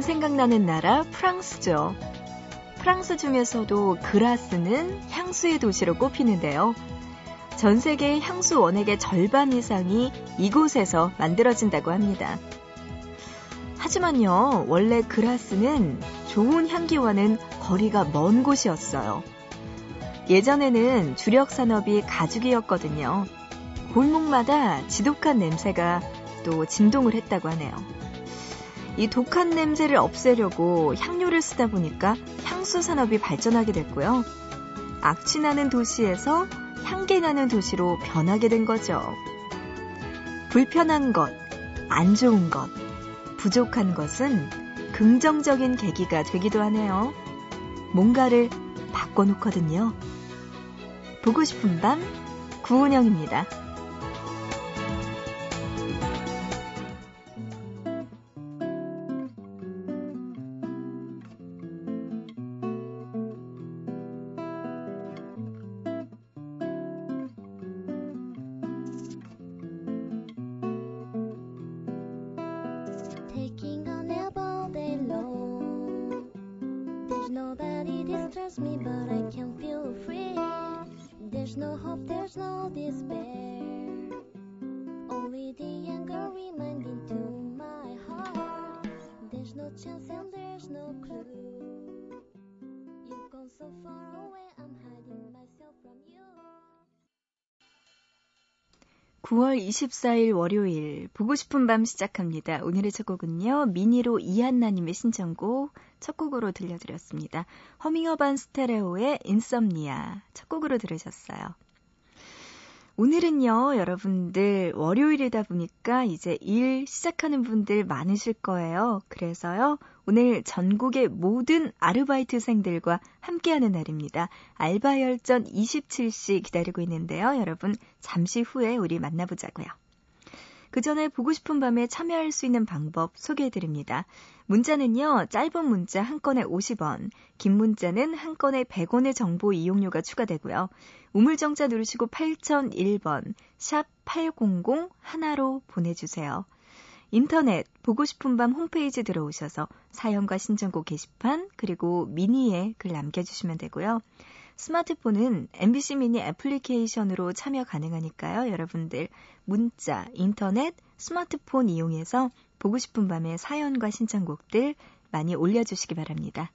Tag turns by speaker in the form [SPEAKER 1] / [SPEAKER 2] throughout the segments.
[SPEAKER 1] 하면 생각나는 나라 프랑스죠. 프랑스 중에서도 그라스는 향수의 도시로 꼽히는데요. 전 세계의 향수 원액의 절반 이상이 이곳에서 만들어진다고 합니다. 하지만요, 원래 그라스는 좋은 향기와는 거리가 먼 곳이었어요. 예전에는 주력 산업이 가죽이었거든요. 골목마다 지독한 냄새가 또 진동을 했다고 하네요. 이 독한 냄새를 없애려고 향료를 쓰다 보니까 향수 산업이 발전하게 됐고요. 악취 나는 도시에서 향기 나는 도시로 변하게 된 거죠. 불편한 것, 안 좋은 것, 부족한 것은 긍정적인 계기가 되기도 하네요. 뭔가를 바꿔놓거든요. 보고 싶은 밤, 구은영입니다.
[SPEAKER 2] Nobody disturbs me, but I can feel free. There's no hope, there's no despair. Only the anger reminding to my heart. There's no
[SPEAKER 1] chance and there's no clue. You've gone so far away, I'm hiding myself from you. 9월 24일 월요일 보고 싶은 밤 시작합니다. 오늘의 첫 곡은요. 미니로 이한나님의 신청곡 첫 곡으로 들려드렸습니다. 허밍어반 스테레오의 인썸니아 첫 곡으로 들으셨어요. 오늘은요, 여러분들, 월요일이다 보니까 이제 일 시작하는 분들 많으실 거예요. 그래서요, 오늘 전국의 모든 아르바이트생들과 함께하는 날입니다. 알바열전 27시 기다리고 있는데요. 여러분, 잠시 후에 우리 만나보자고요. 그 전에 보고 싶은 밤에 참여할 수 있는 방법 소개해드립니다. 문자는요, 짧은 문자 한 건에 50원, 긴 문자는 한 건에 100원의 정보 이용료가 추가되고요. 우물정자 누르시고 8001번, 샵 800 하나로 보내주세요. 인터넷 보고 싶은 밤 홈페이지 들어오셔서 사연과 신청곡 게시판 그리고 미니에 글 남겨주시면 되고요. 스마트폰은 MBC 미니 애플리케이션으로 참여 가능하니까요. 여러분들 문자, 인터넷, 스마트폰 이용해서 보고 싶은 밤에 사연과 신청곡들 많이 올려주시기 바랍니다.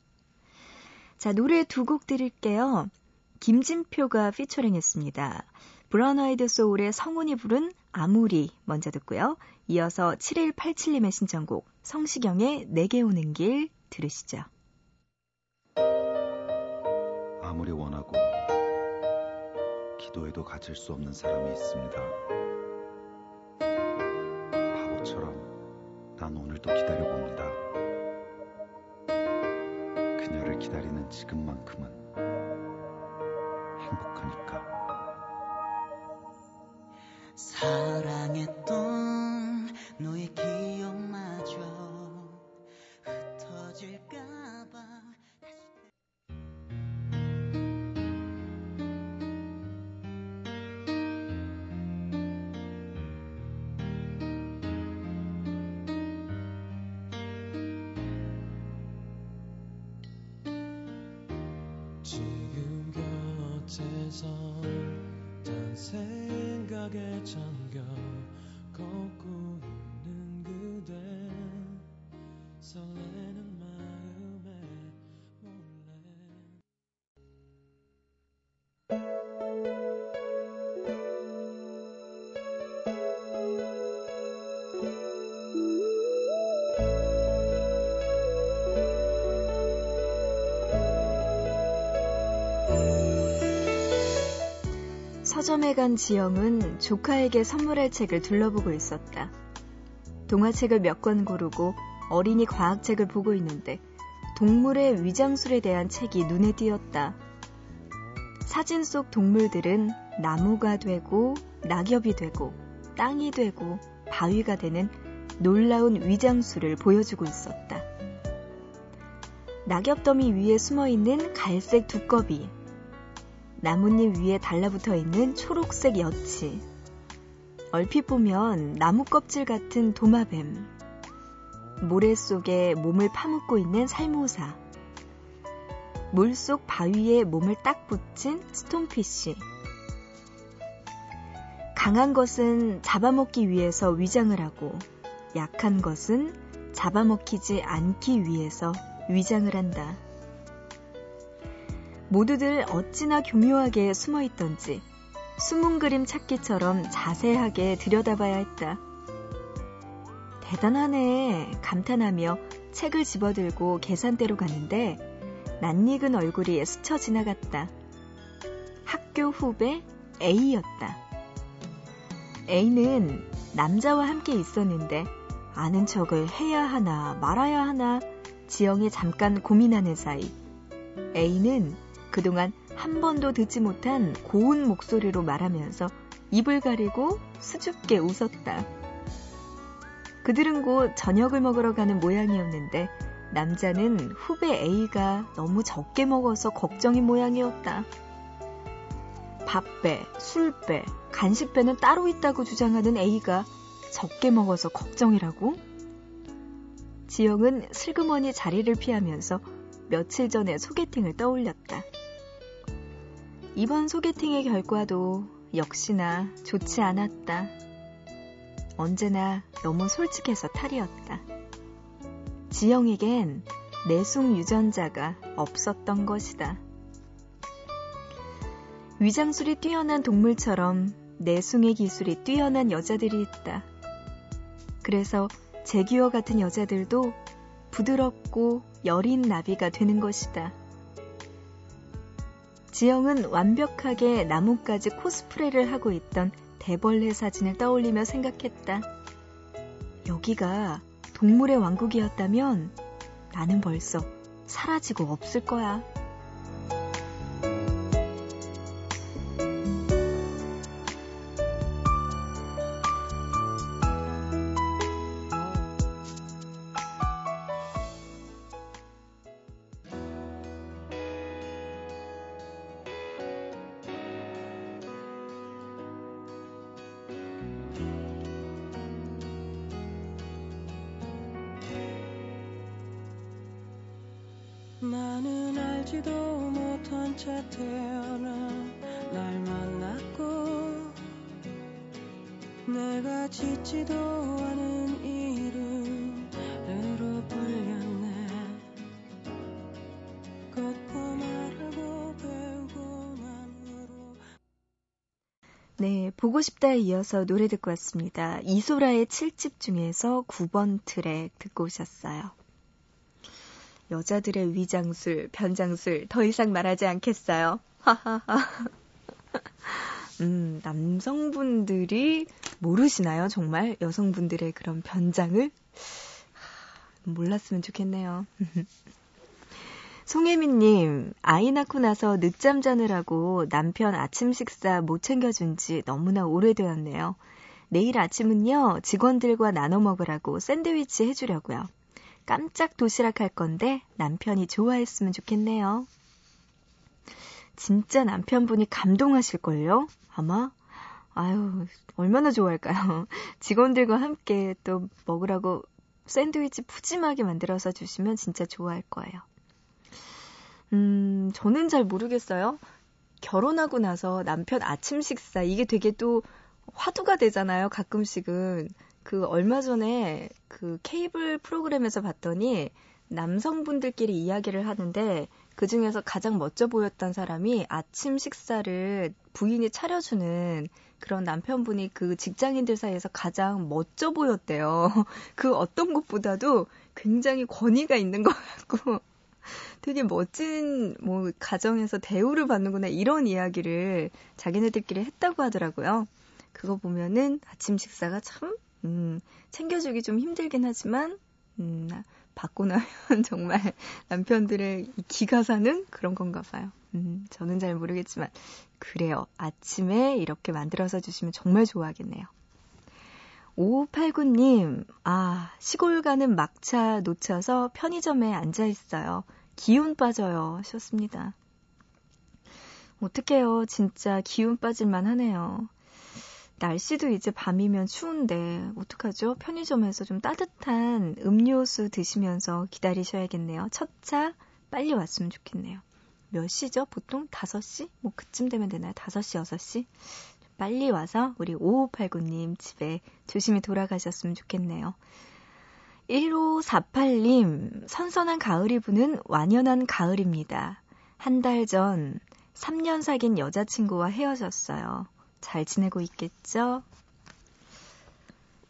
[SPEAKER 1] 자, 노래 두 곡 드릴게요. 김진표가 피처링 했습니다. 브라운 아이드 소울의 성훈이 부른 아무리 먼저 듣고요. 이어서 7187님의 신청곡 성시경의 내게 오는 길 들으시죠.
[SPEAKER 3] 아무리 원하고 기도해도 가질 수 없는 사람이 있습니다. 바보처럼 난 오늘도 기다려봅니다. 그녀를 기다리는 지금만큼은 행복하니까. 사랑했던
[SPEAKER 1] 서점에 간 지영은 조카에게 선물할 책을 둘러보고 있었다. 동화책을 몇 권 고르고 어린이 과학책을 보고 있는데 동물의 위장술에 대한 책이 눈에 띄었다. 사진 속 동물들은 나무가 되고 낙엽이 되고 땅이 되고 바위가 되는 놀라운 위장술을 보여주고 있었다. 낙엽더미 위에 숨어 있는 갈색 두꺼비, 나뭇잎 위에 달라붙어 있는 초록색 여치. 얼핏 보면 나무 껍질 같은 도마뱀. 모래 속에 몸을 파묻고 있는 살모사. 물속 바위에 몸을 딱 붙인 스톤피쉬. 강한 것은 잡아먹기 위해서 위장을 하고 약한 것은 잡아먹히지 않기 위해서 위장을 한다. 모두들 어찌나 교묘하게 숨어 있던지 숨은 그림 찾기처럼 자세하게 들여다봐야 했다. 대단하네 감탄하며 책을 집어들고 계산대로 가는데 낯익은 얼굴이 스쳐 지나갔다. 학교 후배 A였다. A는 남자와 함께 있었는데 아는 척을 해야 하나 말아야 하나 지영이 잠깐 고민하는 사이 A는 그동안 한 번도 듣지 못한 고운 목소리로 말하면서 입을 가리고 수줍게 웃었다. 그들은 곧 저녁을 먹으러 가는 모양이었는데 남자는 후배 A가 너무 적게 먹어서 걱정인 모양이었다. 밥배, 술배, 간식배는 따로 있다고 주장하는 A가 적게 먹어서 걱정이라고? 지영은 슬그머니 자리를 피하면서 며칠 전에 소개팅을 떠올렸다. 이번 소개팅의 결과도 역시나 좋지 않았다. 언제나 너무 솔직해서 탈이었다. 지영에겐 내숭 유전자가 없었던 것이다. 위장술이 뛰어난 동물처럼 내숭의 기술이 뛰어난 여자들이 있다. 그래서 제규어 같은 여자들도 부드럽고 여린 나비가 되는 것이다. 지영은 완벽하게 나뭇가지 코스프레를 하고 있던 대벌레 사진을 떠올리며 생각했다. 여기가 동물의 왕국이었다면 나는 벌써 사라지고 없을 거야.
[SPEAKER 4] 내가 짓지도 않은 이름으로 불렸네 걷고 말하고 배우고 남으로
[SPEAKER 1] 네, 보고 싶다에 이어서 노래 듣고 왔습니다. 이소라의 7집 중에서 9번 트랙 듣고 오셨어요. 여자들의 위장술, 변장술 더 이상 말하지 않겠어요. 하하하. 음, 남성분들이 모르시나요? 정말 여성분들의 그런 변장을 몰랐으면 좋겠네요. 송혜민님, 아이 낳고 나서 늦잠 자느라고 남편 아침 식사 못 챙겨준 지 너무나 오래되었네요. 내일 아침은요, 직원들과 나눠 먹으라고 샌드위치 해주려고요. 깜짝 도시락 할 건데 남편이 좋아했으면 좋겠네요. 진짜 남편분이 감동하실걸요? 아마? 아유, 얼마나 좋아할까요? 직원들과 함께 또 먹으라고 샌드위치 푸짐하게 만들어서 주시면 진짜 좋아할 거예요. 음, 저는 잘 모르겠어요. 결혼하고 나서 남편 아침 식사, 이게 되게 또 화두가 되잖아요, 가끔씩은. 그 얼마 전에 그 케이블 프로그램에서 봤더니 남성분들끼리 이야기를 하는데 그 중에서 가장 멋져 보였던 사람이 아침 식사를 부인이 차려주는 그런 남편분이 그 직장인들 사이에서 가장 멋져 보였대요. 그 어떤 것보다도 굉장히 권위가 있는 것 같고 되게 멋진 뭐 가정에서 대우를 받는구나 이런 이야기를 자기네들끼리 했다고 하더라고요. 그거 보면은 아침 식사가 참 음, 챙겨주기 좀 힘들긴 하지만, 음, 받고 나면 정말 남편들의 기가 사는 그런 건가 봐요. 음, 저는 잘 모르겠지만, 그래요. 아침에 이렇게 만들어서 주시면 정말 좋아하겠네요. 5589님, 아, 시골 가는 막차 놓쳐서 편의점에 앉아 있어요. 기운 빠져요. 하셨습니다. 어떡해요. 진짜 기운 빠질만 하네요. 날씨도 이제 밤이면 추운데 어떡하죠? 편의점에서 좀 따뜻한 음료수 드시면서 기다리셔야겠네요. 첫 차 빨리 왔으면 좋겠네요. 몇 시죠? 보통 5시? 뭐 그쯤 되면 되나요? 5시, 6시? 빨리 와서 우리 5589님 집에 조심히 돌아가셨으면 좋겠네요. 1548님, 선선한 가을이 부는 완연한 가을입니다. 한 달 전 3년 사귄 여자친구와 헤어졌어요. 잘 지내고 있겠죠?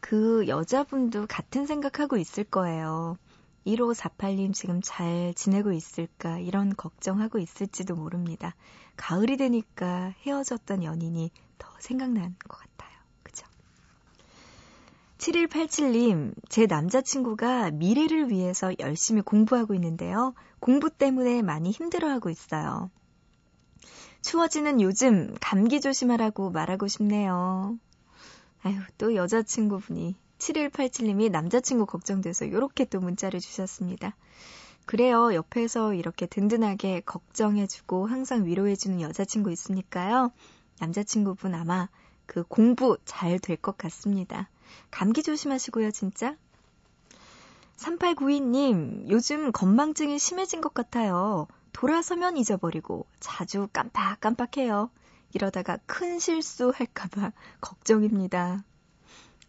[SPEAKER 1] 그 여자분도 같은 생각하고 있을 거예요. 1548님 지금 잘 지내고 있을까 이런 걱정하고 있을지도 모릅니다. 가을이 되니까 헤어졌던 연인이 더 생각나는 것 같아요. 그죠? 7187님, 제 남자친구가 미래를 위해서 열심히 공부하고 있는데요. 공부 때문에 많이 힘들어하고 있어요. 추워지는 요즘 감기 조심하라고 말하고 싶네요. 아유, 또 여자친구분이 7187님이 남자친구 걱정돼서 이렇게 또 문자를 주셨습니다. 그래요. 옆에서 이렇게 든든하게 걱정해주고 항상 위로해주는 여자친구 있으니까요. 남자친구분 아마 그 공부 잘 될 것 같습니다. 감기 조심하시고요, 진짜. 3892님, 요즘 건망증이 심해진 것 같아요. 돌아서면 잊어버리고 자주 깜빡깜빡해요. 이러다가 큰 실수할까봐 걱정입니다.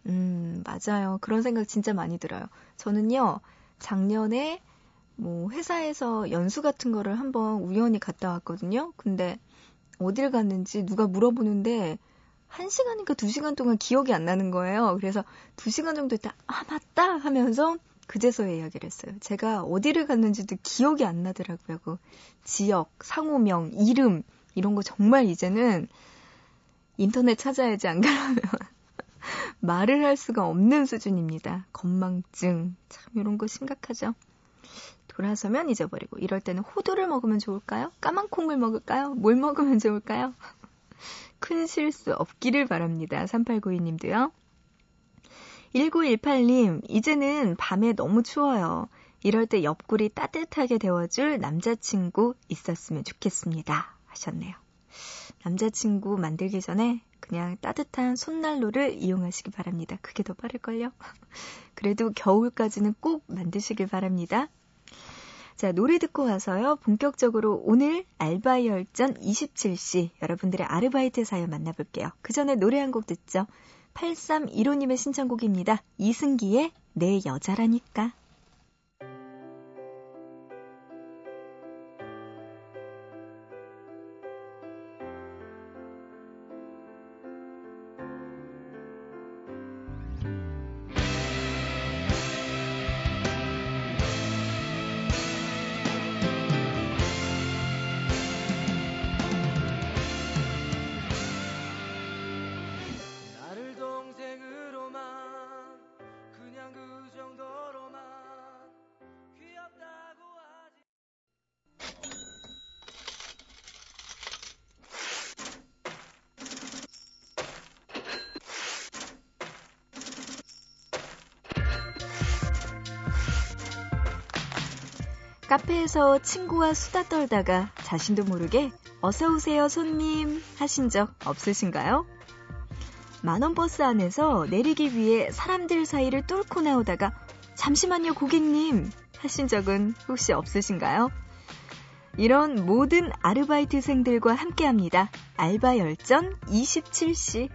[SPEAKER 1] 음, 맞아요. 그런 생각 진짜 많이 들어요. 저는요, 작년에 뭐 회사에서 연수 같은 거를 한번 우연히 갔다 왔거든요. 근데 어딜 갔는지 누가 물어보는데 한 시간인가 두 시간 동안 기억이 안 나는 거예요. 그래서 두 시간 정도 있다, 아, 맞다! 하면서 그제서야 이야기를 했어요. 제가 어디를 갔는지도 기억이 안 나더라고요. 그 지역, 상호명, 이름 이런 거 정말 이제는 인터넷 찾아야지 안 그러면 말을 할 수가 없는 수준입니다. 건망증 참 이런 거 심각하죠. 돌아서면 잊어버리고 이럴 때는 호두를 먹으면 좋을까요? 까만 콩을 먹을까요? 뭘 먹으면 좋을까요? 큰 실수 없기를 바랍니다. 3892님도요. 1918님, 이제는 밤에 너무 추워요. 이럴 때 옆구리 따뜻하게 데워줄 남자친구 있었으면 좋겠습니다. 하셨네요. 남자친구 만들기 전에 그냥 따뜻한 손난로를 이용하시기 바랍니다. 그게 더 빠를걸요? 그래도 겨울까지는 꼭 만드시길 바랍니다. 자, 노래 듣고 와서요. 본격적으로 오늘 알바이 열전 27시 여러분들의 아르바이트 사연 만나볼게요. 그 전에 노래 한 곡 듣죠. 8315님의 신청곡입니다. 이승기의 내 여자라니까. 카페에서 친구와 수다 떨다가 자신도 모르게 어서오세요 손님 하신 적 없으신가요? 만원 버스 안에서 내리기 위해 사람들 사이를 뚫고 나오다가 잠시만요 고객님 하신 적은 혹시 없으신가요? 이런 모든 아르바이트생들과 함께합니다. 알바 열전 27시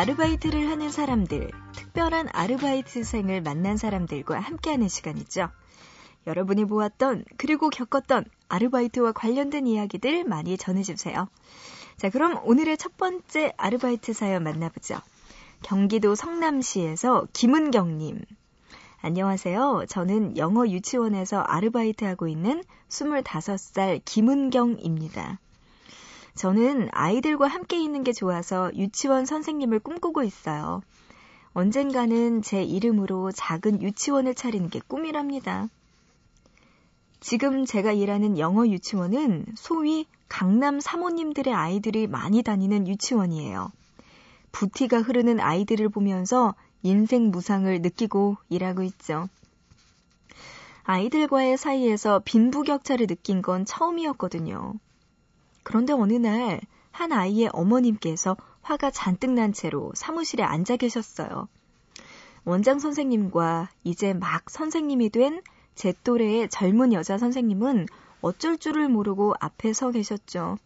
[SPEAKER 1] 아르바이트를 하는 사람들, 특별한 아르바이트생을 만난 사람들과 함께하는 시간이죠. 여러분이 보았던 그리고 겪었던 아르바이트와 관련된 이야기들 많이 전해주세요. 자, 그럼 오늘의 첫 번째 아르바이트 사연 만나보죠. 경기도 성남시에서 김은경님. 안녕하세요. 저는 영어 유치원에서 아르바이트하고 있는 25살 김은경입니다. 저는 아이들과 함께 있는 게 좋아서 유치원 선생님을 꿈꾸고 있어요. 언젠가는 제 이름으로 작은 유치원을 차리는 게 꿈이랍니다. 지금 제가 일하는 영어 유치원은 소위 강남 사모님들의 아이들이 많이 다니는 유치원이에요. 부티가 흐르는 아이들을 보면서 인생 무상을 느끼고 일하고 있죠. 아이들과의 사이에서 빈부격차를 느낀 건 처음이었거든요. 그런데 어느 날 한 아이의 어머님께서 화가 잔뜩 난 채로 사무실에 앉아 계셨어요. 원장 선생님과 이제 막 선생님이 된 제 또래의 젊은 여자 선생님은 어쩔 줄을 모르고 앞에 서 계셨죠.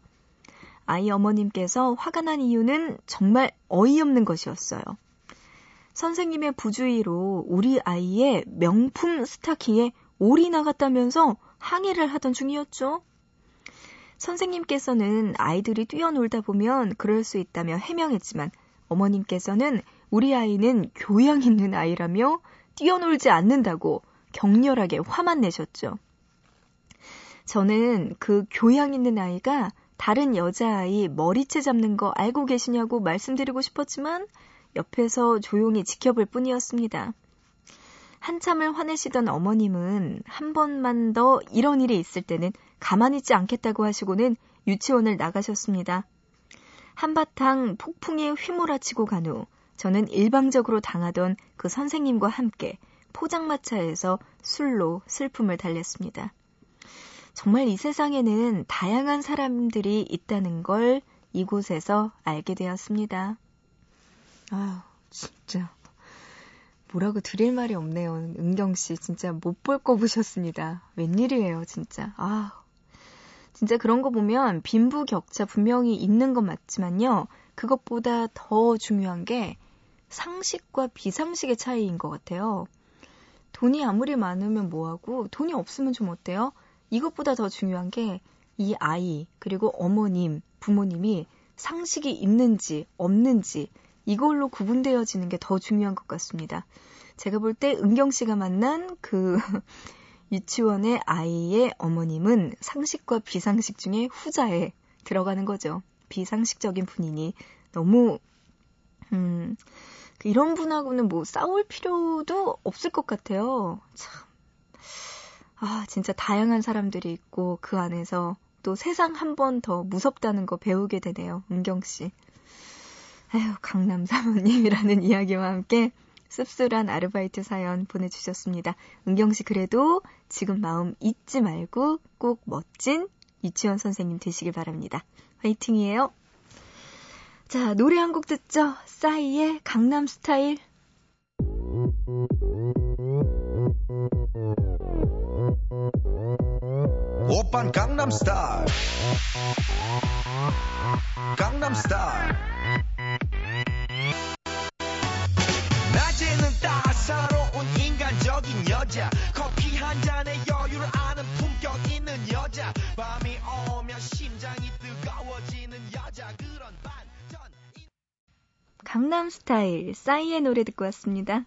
[SPEAKER 1] 아이 어머님께서 화가 난 이유는 정말 어이없는 것이었어요. 선생님의 부주의로 우리 아이의 명품 스타키에 올이 나갔다면서 항의를 하던 중이었죠. 선생님께서는 아이들이 뛰어놀다 보면 그럴 수 있다며 해명했지만 어머님께서는 우리 아이는 교양 있는 아이라며 뛰어놀지 않는다고 격렬하게 화만 내셨죠. 저는 그 교양 있는 아이가 다른 여자아이 머리채 잡는 거 알고 계시냐고 말씀드리고 싶었지만 옆에서 조용히 지켜볼 뿐이었습니다. 한참을 화내시던 어머님은 한 번만 더 이런 일이 있을 때는 가만히 있지 않겠다고 하시고는 유치원을 나가셨습니다. 한바탕 폭풍에 휘몰아치고 간 후 저는 일방적으로 당하던 그 선생님과 함께 포장마차에서 술로 슬픔을 달랬습니다. 정말 이 세상에는 다양한 사람들이 있다는 걸 이곳에서 알게 되었습니다. 아, 진짜. 뭐라고 드릴 말이 없네요. 은경 씨, 진짜 못 볼 거 보셨습니다. 웬일이에요, 진짜. 아. 진짜 그런 거 보면 빈부 격차 분명히 있는 건 맞지만요. 그것보다 더 중요한 게 상식과 비상식의 차이인 것 같아요. 돈이 아무리 많으면 뭐하고 돈이 없으면 좀 어때요? 이것보다 더 중요한 게 이 아이, 그리고 어머님, 부모님이 상식이 있는지 없는지 이걸로 구분되어지는 게 더 중요한 것 같습니다. 제가 볼 때 은경 씨가 만난 그 유치원의 아이의 어머님은 상식과 비상식 중에 후자에 들어가는 거죠. 비상식적인 분이니 너무 음 이런 분하고는 뭐 싸울 필요도 없을 것 같아요. 참. 아, 진짜 다양한 사람들이 있고 그 안에서 또 세상 한 번 더 무섭다는 거 배우게 되네요. 은경 씨. 아휴, 강남 사모님이라는 이야기와 함께 씁쓸한 아르바이트 사연 보내주셨습니다. 은경 씨 그래도 지금 마음 잊지 말고 꼭 멋진 유치원 선생님 되시길 바랍니다. 화이팅이에요. 자, 노래 한 곡 듣죠? 싸이의 강남 스타일.
[SPEAKER 5] 오빤 강남 스타일 강남 스타일 인간적인 여자 커피 한 잔에 여유를 아는 품격 있는 여자 밤이 오면 심장이 뜨거워지는 여자 그런 반전
[SPEAKER 1] 강남 스타일 싸이의 노래 듣고 왔습니다.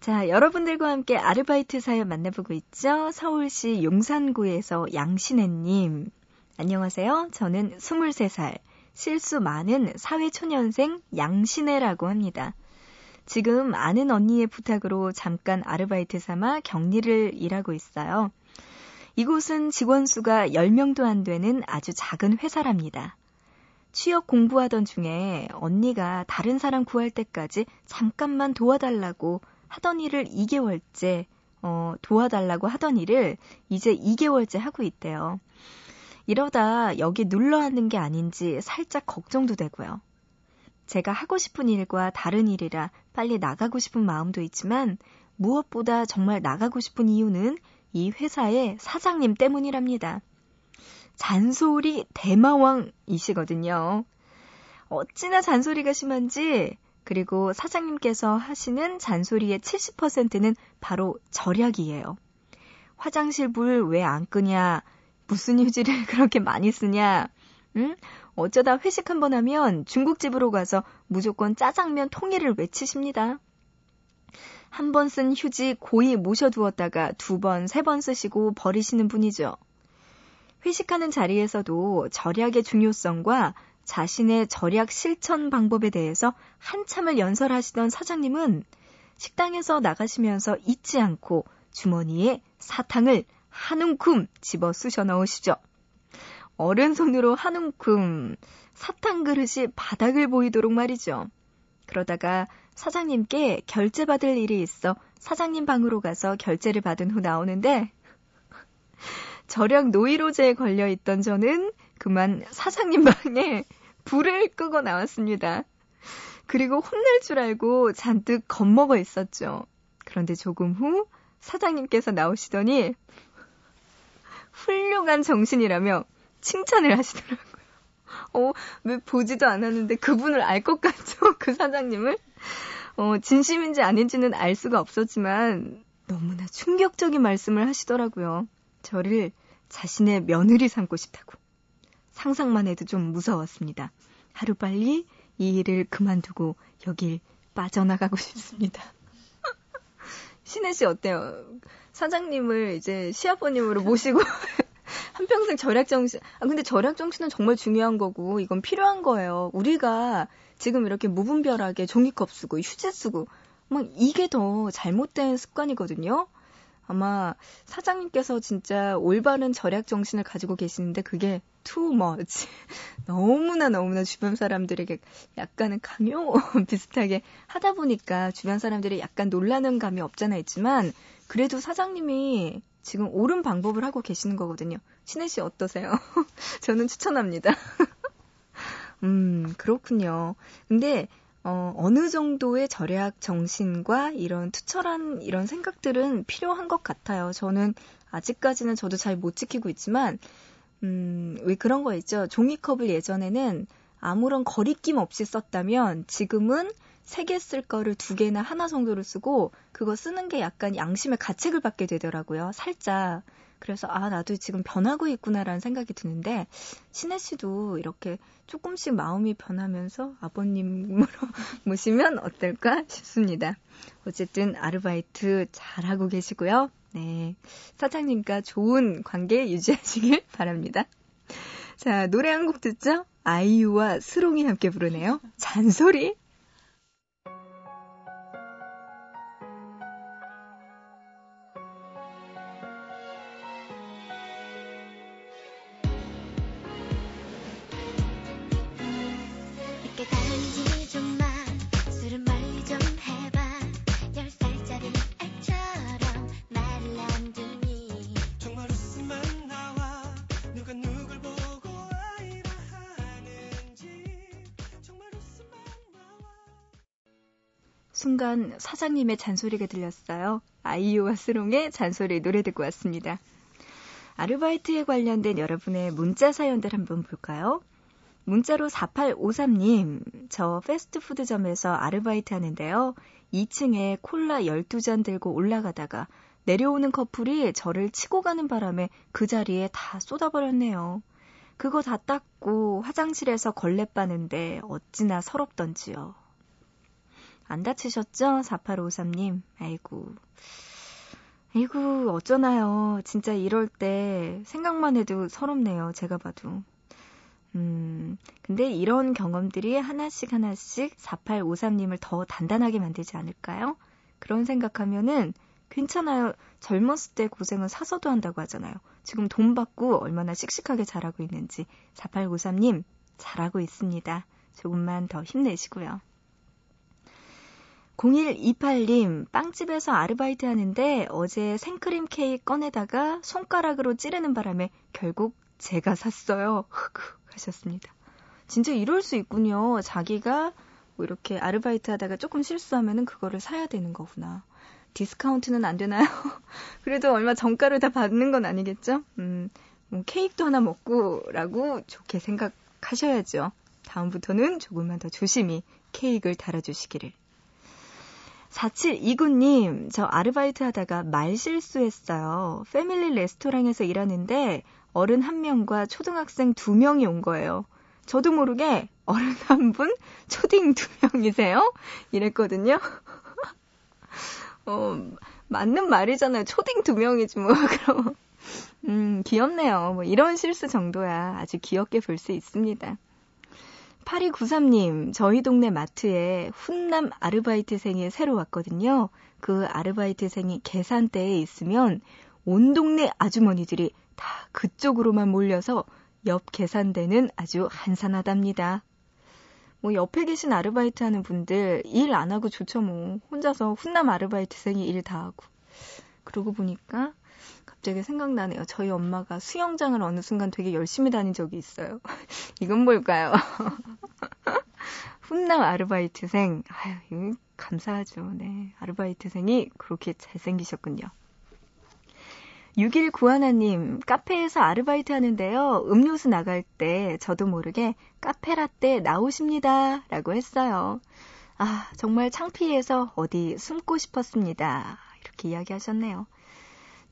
[SPEAKER 1] 자, 여러분들과 함께 아르바이트 사연 만나보고 있죠. 서울시 용산구에서 양신혜님. 안녕하세요. 저는 23살, 실수 많은 사회초년생 양신혜라고 합니다. 지금 아는 언니의 부탁으로 잠깐 아르바이트 삼아 격리를 일하고 있어요. 이곳은 직원 수가 10명도 안 되는 아주 작은 회사랍니다. 취업 공부하던 중에 언니가 다른 사람 구할 때까지 잠깐만 도와달라고 하던 일을 2개월째 어, 도와달라고 하던 일을 이제 2개월째 하고 있대요. 이러다 여기 눌러 앉는 게 아닌지 살짝 걱정도 되고요. 제가 하고 싶은 일과 다른 일이라 빨리 나가고 싶은 마음도 있지만 무엇보다 정말 나가고 싶은 이유는 이 회사의 사장님 때문이랍니다. 잔소리 대마왕이시거든요. 어찌나 잔소리가 심한지 그리고 사장님께서 하시는 잔소리의 70%는 바로 절약이에요. 화장실 불왜안 끄냐? 무슨 휴지를 그렇게 많이 쓰냐? 응? 어쩌다 회식 한 번 하면 중국집으로 가서 무조건 짜장면 통일을 외치십니다. 한 번 쓴 휴지 고이 모셔두었다가 두 번, 세 번 쓰시고 버리시는 분이죠. 회식하는 자리에서도 절약의 중요성과 자신의 절약 실천 방법에 대해서 한참을 연설하시던 사장님은 식당에서 나가시면서 잊지 않고 주머니에 사탕을 한 움큼 집어 쑤셔 넣으시죠. 어른손으로 한 움큼 사탕 그릇이 바닥을 보이도록 말이죠. 그러다가 사장님께 결제 받을 일이 있어 사장님 방으로 가서 결제를 받은 후 나오는데 저녁 노이로제에 걸려 있던 저는 그만 사장님 방에 불을 끄고 나왔습니다. 그리고 혼낼 줄 알고 잔뜩 겁먹어 있었죠. 그런데 조금 후 사장님께서 나오시더니 훌륭한 정신이라며 칭찬을 하시더라고요. 어, 왜 보지도 않았는데 그분을 알 것 같죠? 그 사장님을? 어, 진심인지 아닌지는 알 수가 없었지만 너무나 충격적인 말씀을 하시더라고요. 저를 자신의 며느리 삼고 싶다고. 상상만 해도 좀 무서웠습니다. 하루빨리 이 일을 그만두고 여길 빠져나가고 싶습니다. 신혜 씨 어때요? 사장님을 이제 시아버님으로 모시고 한평생 절약 정신. 아 근데 절약 정신은 정말 중요한 거고 이건 필요한 거예요. 우리가 지금 이렇게 무분별하게 종이컵 쓰고 휴지 쓰고 막 이게 더 잘못된 습관이거든요. 아마 사장님께서 진짜 올바른 절약 정신을 가지고 계시는데 그게 too much. 너무나 너무나 주변 사람들에게 약간은 강요 비슷하게 하다 보니까 주변 사람들이 약간 놀라는 감이 없잖아 있지만 그래도 사장님이 지금 옳은 방법을 하고 계시는 거거든요. 신혜 씨 어떠세요? 저는 추천합니다. 음, 그렇군요. 근데 어, 어느 정도의 절약 정신과 이런 투철한 이런 생각들은 필요한 것 같아요. 저는 아직까지는 저도 잘 못 지키고 있지만, 음, 왜 그런 거 있죠? 종이컵을 예전에는 아무런 거리낌 없이 썼다면 지금은 세 개 쓸 거를 두 개나 하나 정도를 쓰고 그거 쓰는 게 약간 양심의 가책을 받게 되더라고요. 살짝. 그래서 아 나도 지금 변하고 있구나라는 생각이 드는데 신혜 씨도 이렇게 조금씩 마음이 변하면서 아버님으로 모시면 어떨까 싶습니다. 어쨌든 아르바이트 잘하고 계시고요. 네. 사장님과 좋은 관계 유지하시길 바랍니다. 자, 노래 한 곡 듣죠? 아이유와 스롱이 함께 부르네요. 잔소리? 순간 사장님의 잔소리가 들렸어요. 아이유와 스롱의 잔소리 노래 듣고 왔습니다. 아르바이트에 관련된 여러분의 문자 사연들 한번 볼까요? 문자로 4853님, 저 패스트푸드점에서 아르바이트 하는데요. 2층에 콜라 12잔 들고 올라가다가 내려오는 커플이 저를 치고 가는 바람에 그 자리에 다 쏟아버렸네요. 그거 다 닦고 화장실에서 걸레 빠는데 어찌나 서럽던지요. 안 다치셨죠? 4853님. 아이고. 아이고, 어쩌나요. 진짜 이럴 때 생각만 해도 서럽네요. 제가 봐도. 음, 근데 이런 경험들이 하나씩 하나씩 4853님을 더 단단하게 만들지 않을까요? 그런 생각하면은 괜찮아요. 젊었을 때 고생은 사서도 한다고 하잖아요. 지금 돈 받고 얼마나 씩씩하게 잘하고 있는지 4853님 잘하고 있습니다. 조금만 더 힘내시고요. 0128님, 빵집에서 아르바이트 하는데 어제 생크림 케이크 꺼내다가 손가락으로 찌르는 바람에 결국 제가 샀어요. 흑흑 하셨습니다. 진짜 이럴 수 있군요. 자기가 뭐 이렇게 아르바이트 하다가 조금 실수하면은 그거를 사야 되는 거구나. 디스카운트는 안 되나요? 그래도 얼마 정가를 다 받는 건 아니겠죠? 음, 뭐 케이크도 하나 먹고라고 좋게 생각하셔야죠. 다음부터는 조금만 더 조심히 케이크를 달아주시기를. 4729님, 저 아르바이트 하다가 말 실수했어요. 패밀리 레스토랑에서 일하는데 어른 한 명과 초등학생 두 명이 온 거예요. 저도 모르게 어른 한 분, 초딩 두 명이세요? 이랬거든요. 어, 맞는 말이잖아요. 초딩 두 명이지 뭐. 그럼 음, 귀엽네요. 뭐 이런 실수 정도야 아주 귀엽게 볼 수 있습니다. 8293님, 저희 동네 마트에 훈남 아르바이트생이 새로 왔거든요. 그 아르바이트생이 계산대에 있으면 온 동네 아주머니들이 다 그쪽으로만 몰려서 옆 계산대는 아주 한산하답니다. 뭐 옆에 계신 아르바이트 하는 분들 일 안 하고 좋죠 뭐. 혼자서 훈남 아르바이트생이 일 다 하고. 그러고 보니까 갑자기 생각나네요. 저희 엄마가 수영장을 어느 순간 되게 열심히 다닌 적이 있어요. 이건 뭘까요? 훈남 아르바이트생. 아유, 감사하죠. 네. 아르바이트생이 그렇게 잘생기셨군요. 6191님, 카페에서 아르바이트 하는데요. 음료수 나갈 때 저도 모르게 카페라떼 나오십니다. 라고 했어요. 아, 정말 창피해서 어디 숨고 싶었습니다. 이렇게 이야기하셨네요.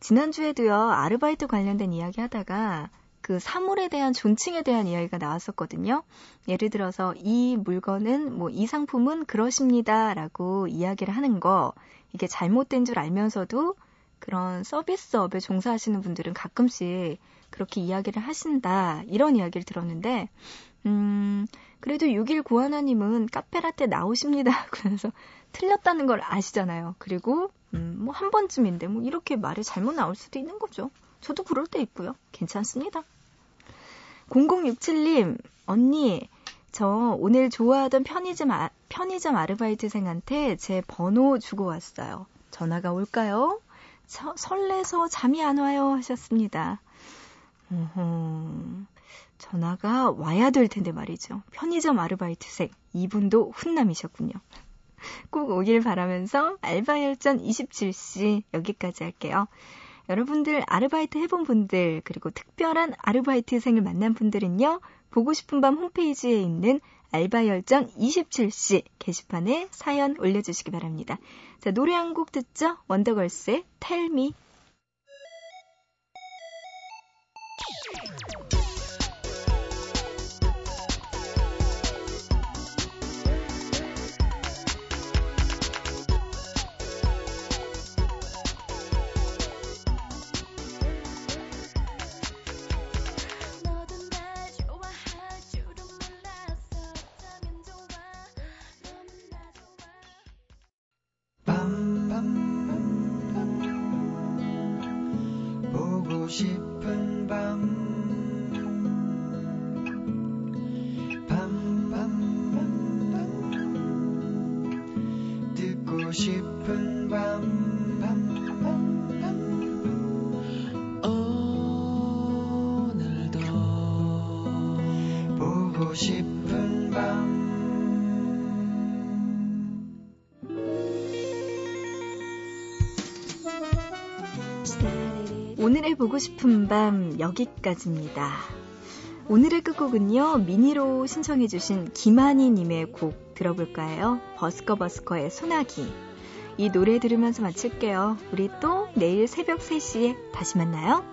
[SPEAKER 1] 지난주에도요, 아르바이트 관련된 이야기 하다가 그 사물에 대한 존칭에 대한 이야기가 나왔었거든요. 예를 들어서 이 물건은 뭐 이 상품은 그러십니다라고 이야기를 하는 거 이게 잘못된 줄 알면서도 그런 서비스업에 종사하시는 분들은 가끔씩 그렇게 이야기를 하신다. 이런 이야기를 들었는데, 음, 그래도 6일 고하나님은 카페라떼 나오십니다. 그래서 틀렸다는 걸 아시잖아요. 그리고, 음, 뭐 한 번쯤인데, 뭐 이렇게 말이 잘못 나올 수도 있는 거죠. 저도 그럴 때 있고요. 괜찮습니다. 0067님, 언니, 저 오늘 좋아하던 편의점, 아, 편의점 아르바이트생한테 제 번호 주고 왔어요. 전화가 올까요? 서, 설레서 잠이 안 와요 하셨습니다. 어허, 전화가 와야 될 텐데 말이죠. 편의점 아르바이트생 이분도 훈남이셨군요. 꼭 오길 바라면서 알바열전 27시 여기까지 할게요. 여러분들 아르바이트 해본 분들 그리고 특별한 아르바이트생을 만난 분들은요. 보고 싶은 밤 홈페이지에 있는 알바열전 27시 게시판에 사연 올려주시기 바랍니다. 자, 노래 한 곡 듣죠? 원더걸스의 Me.
[SPEAKER 3] 보고 싶은 밤
[SPEAKER 1] 여기까지입니다. 오늘의 끝곡은요, 미니로 신청해주신 김한희님의 곡 들어볼까 해요. 버스커버스커의 소나기. 이 노래 들으면서 마칠게요. 우리 또 내일 새벽 3시에 다시 만나요.